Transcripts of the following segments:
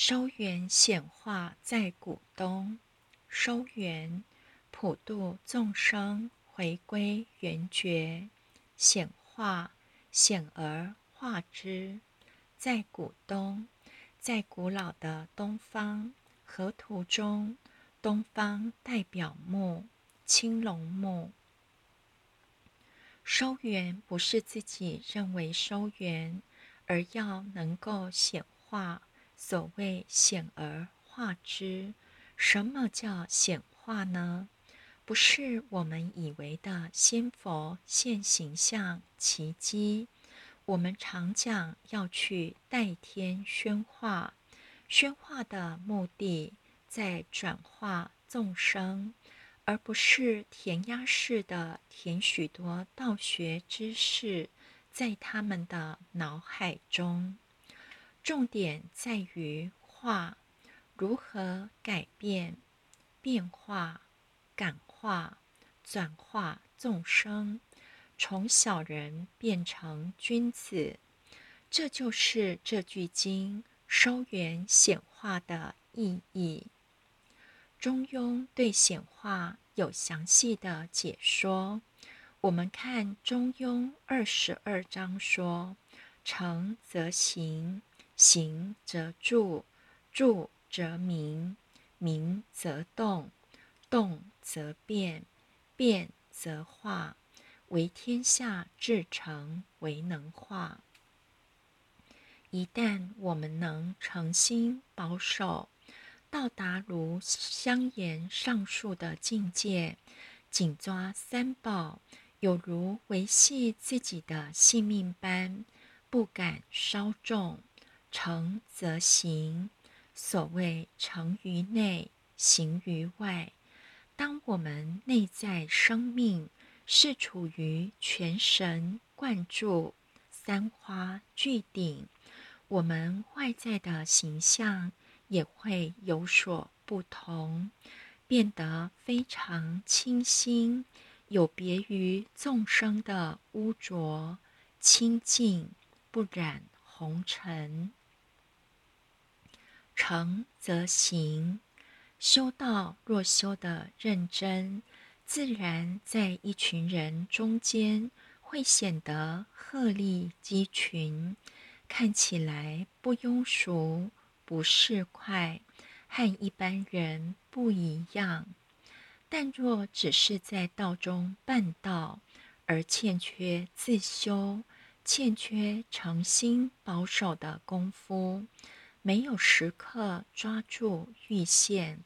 收圆显化在股东，收圆普度众生，回归圆觉，显化显而化之，在股东，在古老的东方河图中，东方代表木，青龙木。收圆不是自己认为收圆，而要能够显化。所谓显而化之，什么叫显化呢？不是我们以为的仙佛现形象、奇迹。我们常讲要去代天宣化，宣化的目的在转化众生，而不是填鸭式的填许多道学知识在他们的脑海中。重点在于化，如何改变、变化、感化、转化众生，从小人变成君子，这就是这句经收圆显化的意义。中庸对显化有详细的解说，我们看中庸二十二章说：成则行。行则住，住则明，明则动，动则变，变则化，为天下至诚，为能化。一旦我们能诚心保守，到达如相言上述的境界，紧抓三宝，有如维系自己的性命般，不敢稍纵。诚则行，所谓诚于内，行于外。当我们内在生命是处于全神贯注、三花聚顶，我们外在的形象也会有所不同，变得非常清新，有别于众生的污浊、清净不染红尘。诚则行，修道若修得认真，自然在一群人中间会显得鹤立鸡群，看起来不庸俗、不市侩，和一般人不一样。但若只是在道中办道，而欠缺自修、欠缺诚心保守的功夫。没有时刻抓住玉线，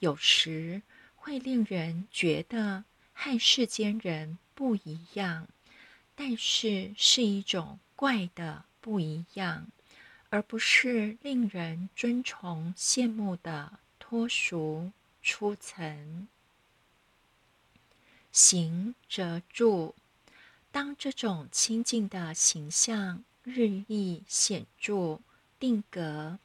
有时会令人觉得和世间人不一样，但是是一种怪的不一样，而不是令人尊崇羡慕的脱俗出尘。行则住，当这种清净的形象日益显著。定格，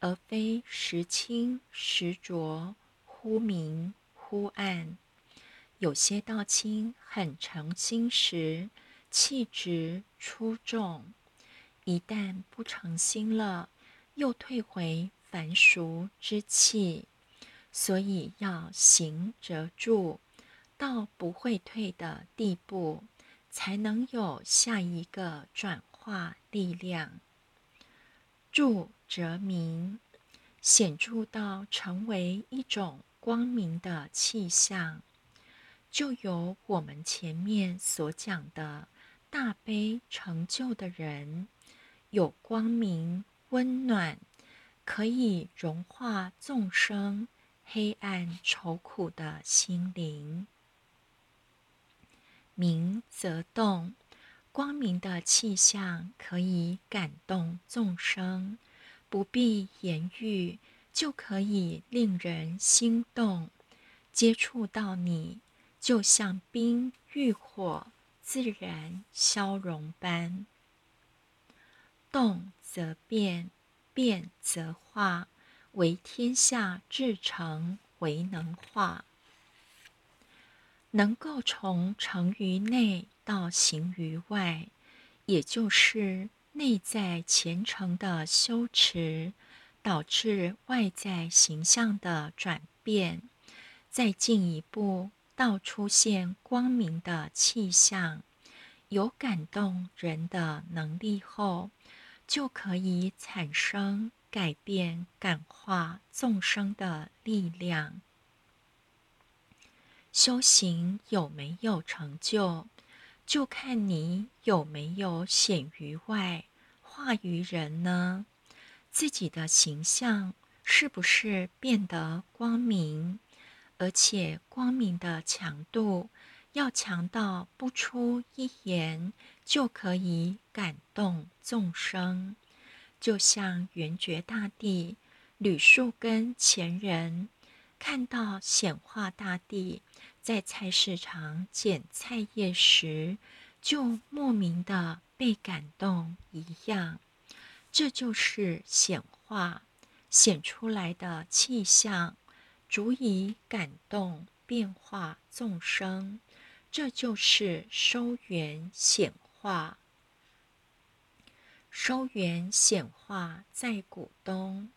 而非时清时浊，忽明忽暗。有些道清很诚心时，气质出众；一旦不诚心了，又退回凡俗之气。所以要行则住，到不会退的地步，才能有下一个转化力量。著则明，显著到成为一种光明的气象，就有我们前面所讲的大悲成就的人，有光明温暖，可以融化众生黑暗愁苦的心灵。明则动。光明的气象可以感动众生，不必言语就可以令人心动。接触到你，就像冰遇火，自然消融般。动则变，变则化，为天下至诚，为能化。能够从成于内。道行于外，也就是内在虔诚的修持，导致外在形象的转变，再进一步到出现光明的气象，有感动人的能力后，就可以产生改变、感化众生的力量。修行有没有成就，就看你有没有显于外，化于人呢？自己的形象是不是变得光明，而且光明的强度要强到不出一言就可以感动众生？就像圆觉大帝吕树根前人看到显化大帝在菜市场捡菜叶时，就莫名的被感动一样。这就是显化显出来的气象，足以感动变化众生。这就是收圆显化。收圆显化在古东，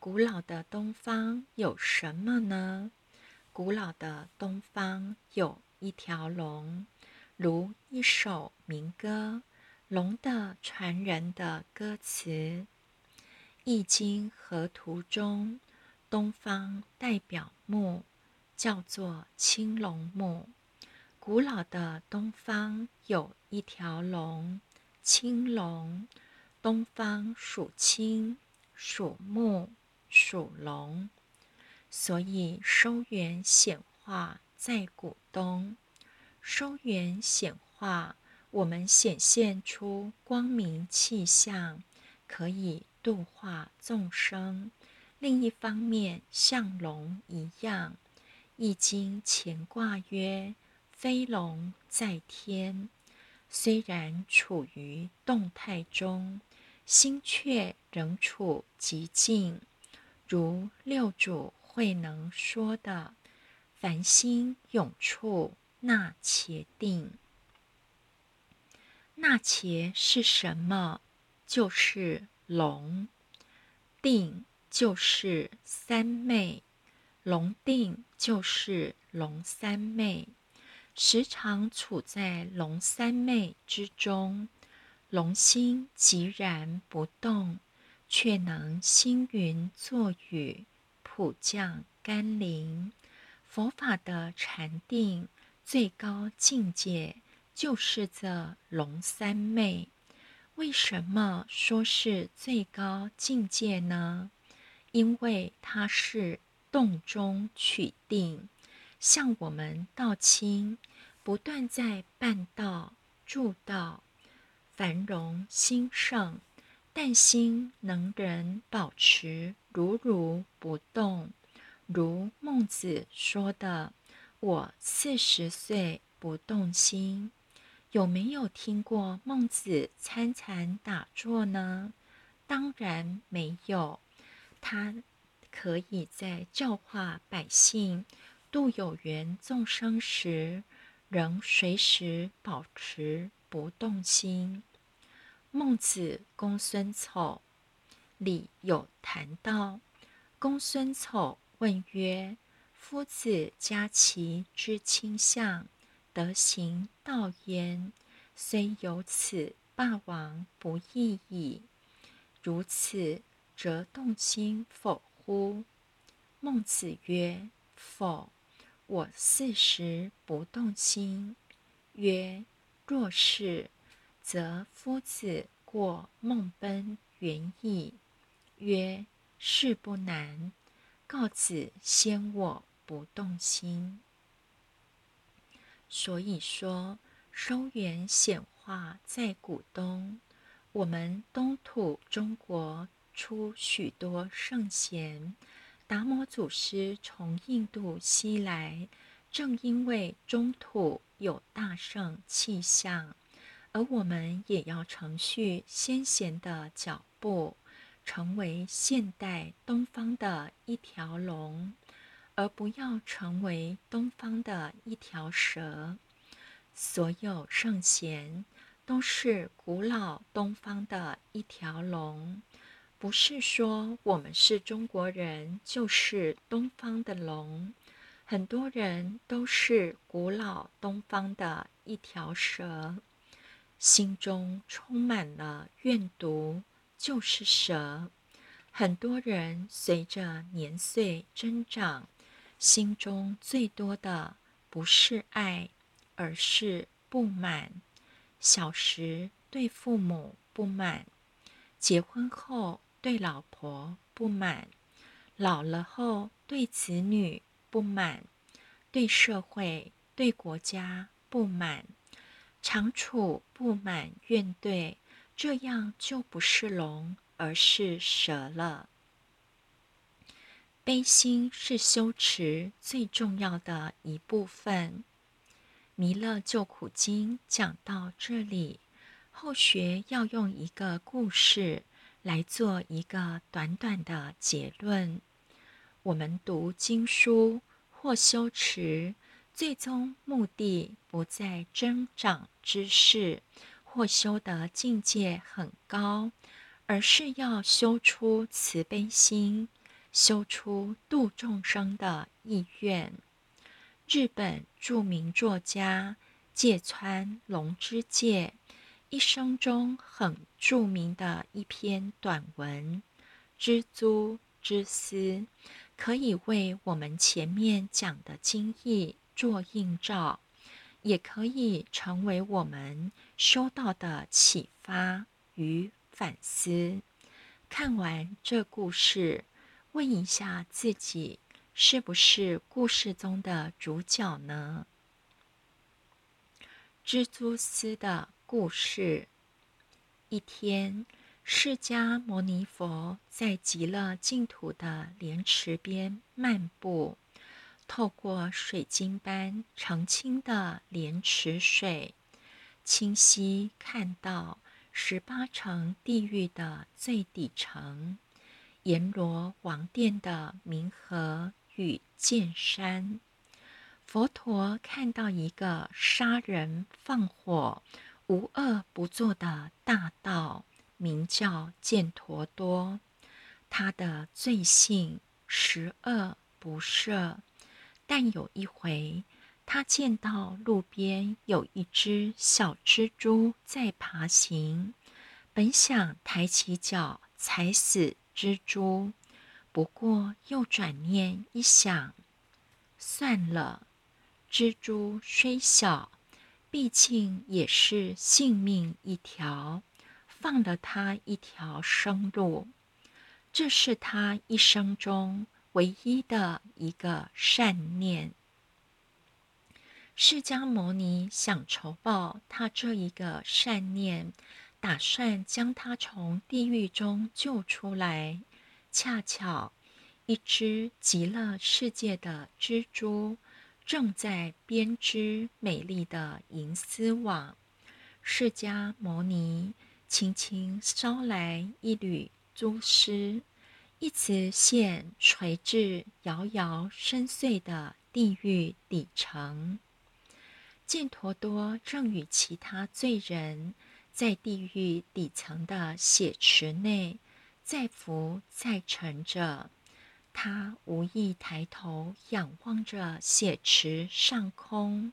古老的东方有什么呢？古老的东方有一条龙，如一首民歌。龙的传人的歌词，《易经》河图中，东方代表木，叫做青龙木。古老的东方有一条龙，青龙。东方属青，属木，属龙，所以收圆显化在古东。收圆显化。我们显现出光明气象，可以度化众生。另一方面，像龙一样，《易经》乾卦曰：“飞龙在天。”虽然处于动态中，心却仍处极静。如六祖慧能说的：“凡心永处那且定。”那且是什么？就是龙定，就是三昧。龙定就是龙三昧，时常处在龙三昧之中。龙心寂然不动，却能星云作雨，普降甘霖。佛法的禅定最高境界。就是这龙三昧，为什么说是最高境界呢？因为它是洞中取定，像我们道亲不断在办道、助道、繁荣兴盛，但心能人保持如如不动。如孟子说的：“我四十岁不动心。”有没有听过孟子参禅打坐呢？当然没有。他可以在教化百姓、度有缘众生时，仍随时保持不动心。孟子公孙丑里有谈到，公孙丑问曰：“夫子家其之倾向。”德行道焉，虽有此霸王不义矣。如此，则动心否乎？孟子曰：否。我四时不动心。曰：若是，则夫子过孟奔原意。曰：事不难。告子先我不动心。所以说，收圆显化在古东。我们东土中国出许多圣贤，达摩祖师从印度西来，正因为中土有大圣气象，而我们也要承续先贤的脚步，成为现代东方的一条龙。而不要成为东方的一条蛇。所有圣贤都是古老东方的一条龙。不是说我们是中国人就是东方的龙，很多人都是古老东方的一条蛇，心中充满了怨毒，就是蛇。很多人随着年岁增长，心中最多的不是爱，而是不满。小时对父母不满，结婚后。对老婆不满，老了后对子女不满，对社会、对国家不满，长处不满怨怼，这样就不是龙，而是蛇了。悲心是修持最重要的一部分。《弥勒救苦经》讲到这里，后学要用一个故事。来做一个短短的结论。我们读经书或修持，最终目的不在增长知识或修得境界很高，而是要修出慈悲心，修出度众生的意愿。日本著名作家芥川龙之介。一生中很著名的一篇短文《蜘蛛之丝》，可以为我们前面讲的经义做映照，也可以成为我们修道的启发与反思。看完这故事，问一下自己，是不是故事中的主角呢？蜘蛛丝的。故事：一天，释迦牟尼佛在极乐净土的莲池边漫步，透过水晶般澄清的莲池水，清晰看到十八层地狱的最底层——阎罗王殿的冥河与剑山。佛陀看到一个杀人放火。无恶不作的大道，名叫犍陀多。他的罪性十恶不赦。但有一回，他见到路边有一只小蜘蛛在爬行，本想抬起脚踩死蜘蛛，不过又转念一想，算了，蜘蛛虽小。毕竟也是性命一条，放了它一条生路，这是他一生中唯一的一个善念。释迦牟尼想酬报他这一个善念，打算将他从地狱中救出来。恰巧一只极乐世界的蜘蛛。正在编织美丽的银丝网，释迦牟尼轻轻捎来一缕蛛丝，一直线垂至摇摇深邃的地狱底层。犍陀多正与其他罪人在地狱底层的血池内再浮再沉着。他无意抬头仰望着血池上空，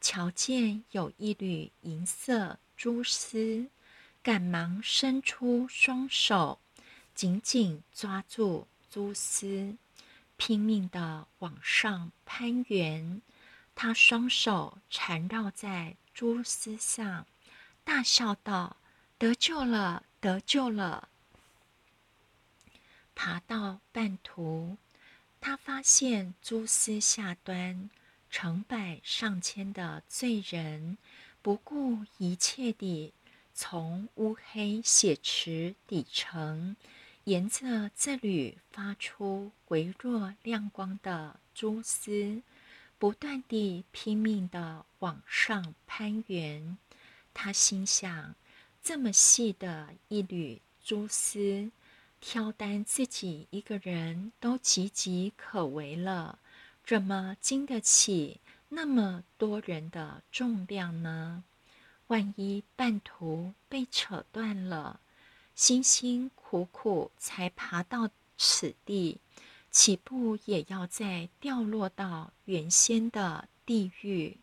瞧见有一缕银色蛛丝，赶忙伸出双手，紧紧抓住蛛丝，拼命地往上攀援。他双手缠绕在蛛丝上，大笑道：“得救了，得救了！”爬到半途，他发现蛛丝下端成百上千的罪人，不顾一切地从乌黑血池底层，沿着这缕发出微弱亮光的蛛丝，不断地拼命地往上攀援。他心想：这么细的一缕蛛丝。挑担自己一个人都岌岌可危了，怎么经得起那么多人的重量呢？万一半途被扯断了，辛辛苦苦才爬到此地，岂不也要再掉落到原先的地狱。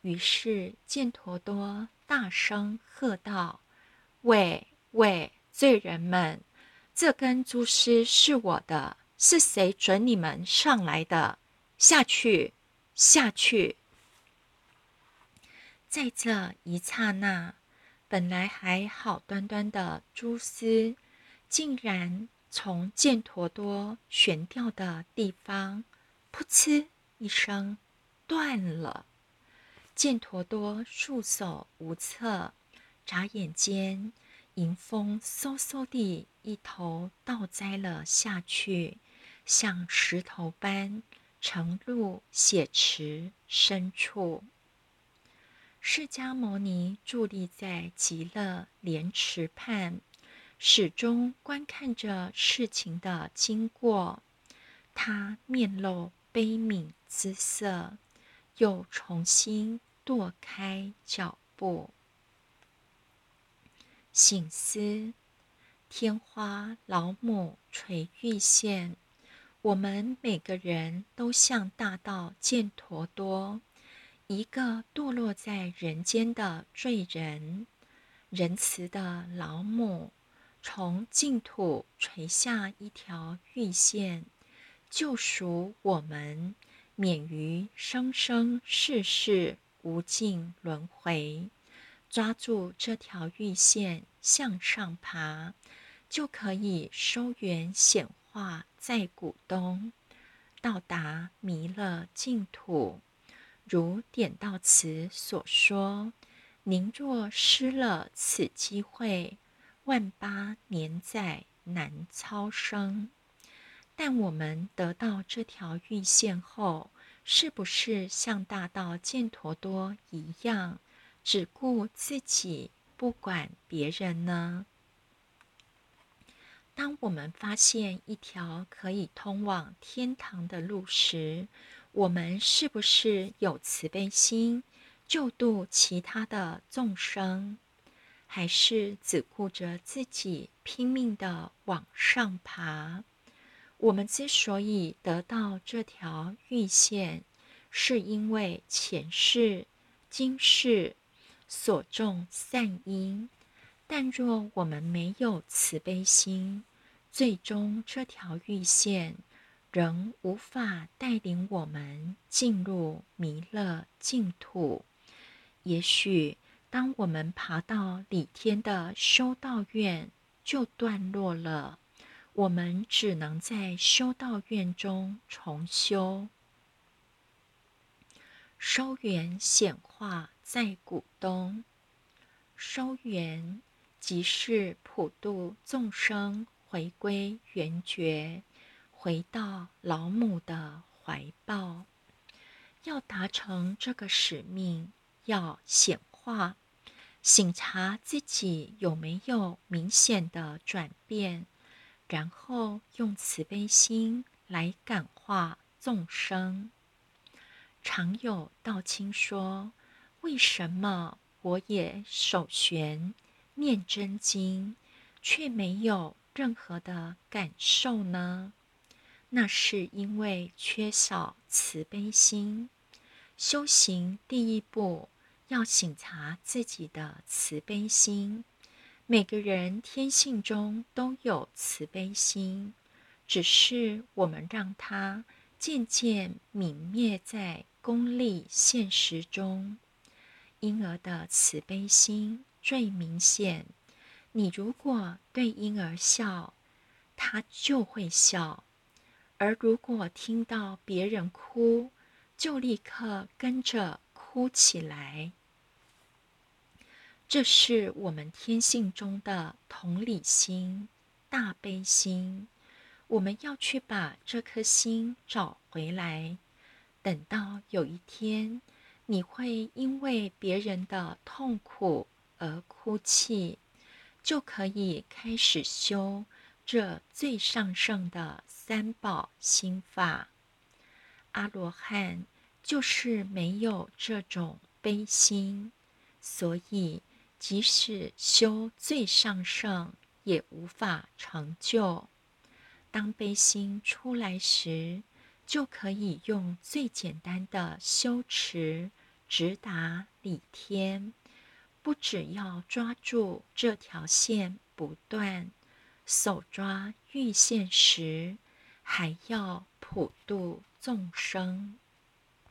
于是犍陀多大声喝道：“喂喂，罪人们！这根蛛丝是我的，是谁准你们上来的？下去，下去！”在这一刹那，本来还好端端的蛛丝，竟然从犍陀多悬吊的地方，噗嗤一声断了。犍陀多束手无策，眨眼间，迎风嗖嗖地一头倒栽了下去，像石头般沉入血池深处。释迦牟尼伫立在极乐莲池畔，始终观看着事情的经过。他面露悲悯之色，又重新。跺开脚步，醒思天花老母垂玉线。我们每个人都像大道见陀多，一个堕落在人间的罪人。仁慈的老母从净土垂下一条玉线，救赎我们，免于生生世世。无尽轮回，抓住这条玉线向上爬，就可以收圆显化在古东，到达弥勒净土。如点道词所说：“您若失了此机会，万八年载难超生。”但我们得到这条玉线后，是不是像大道犍陀多一样，只顾自己，不管别人呢？当我们发现一条可以通往天堂的路时，我们是不是有慈悲心，救度其他的众生，还是只顾着自己，拼命的往上爬？我们之所以得到这条玉线，是因为前世、今世所种善因。但若我们没有慈悲心，最终这条玉线仍无法带领我们进入弥勒净土。也许，当我们爬到李天的修道院，就断落了。我们只能在修道院中重修，收圆显化在古东。收圆即是普度众生回归圆觉，回到老母的怀抱。要达成这个使命，要显化，醒察自己有没有明显的转变。然后用慈悲心来感化众生。常有道亲说：“为什么我也手悬念真经，却没有任何的感受呢？”那是因为缺少慈悲心。修行第一步要醒察自己的慈悲心。每个人天性中都有慈悲心，只是我们让它渐渐泯灭在功利现实中。婴儿的慈悲心最明显。你如果对婴儿笑，他就会笑；而如果听到别人哭，就立刻跟着哭起来。这是我们天性中的同理心、大悲心。我们要去把这颗心找回来。等到有一天，你会因为别人的痛苦而哭泣，就可以开始修这最上圣的三宝心法。阿罗汉就是没有这种悲心，所以。即使修最上圣也无法成就。当悲心出来时，就可以用最简单的修持直达理天。不只要抓住这条线不断，手抓玉线时，还要普度众生。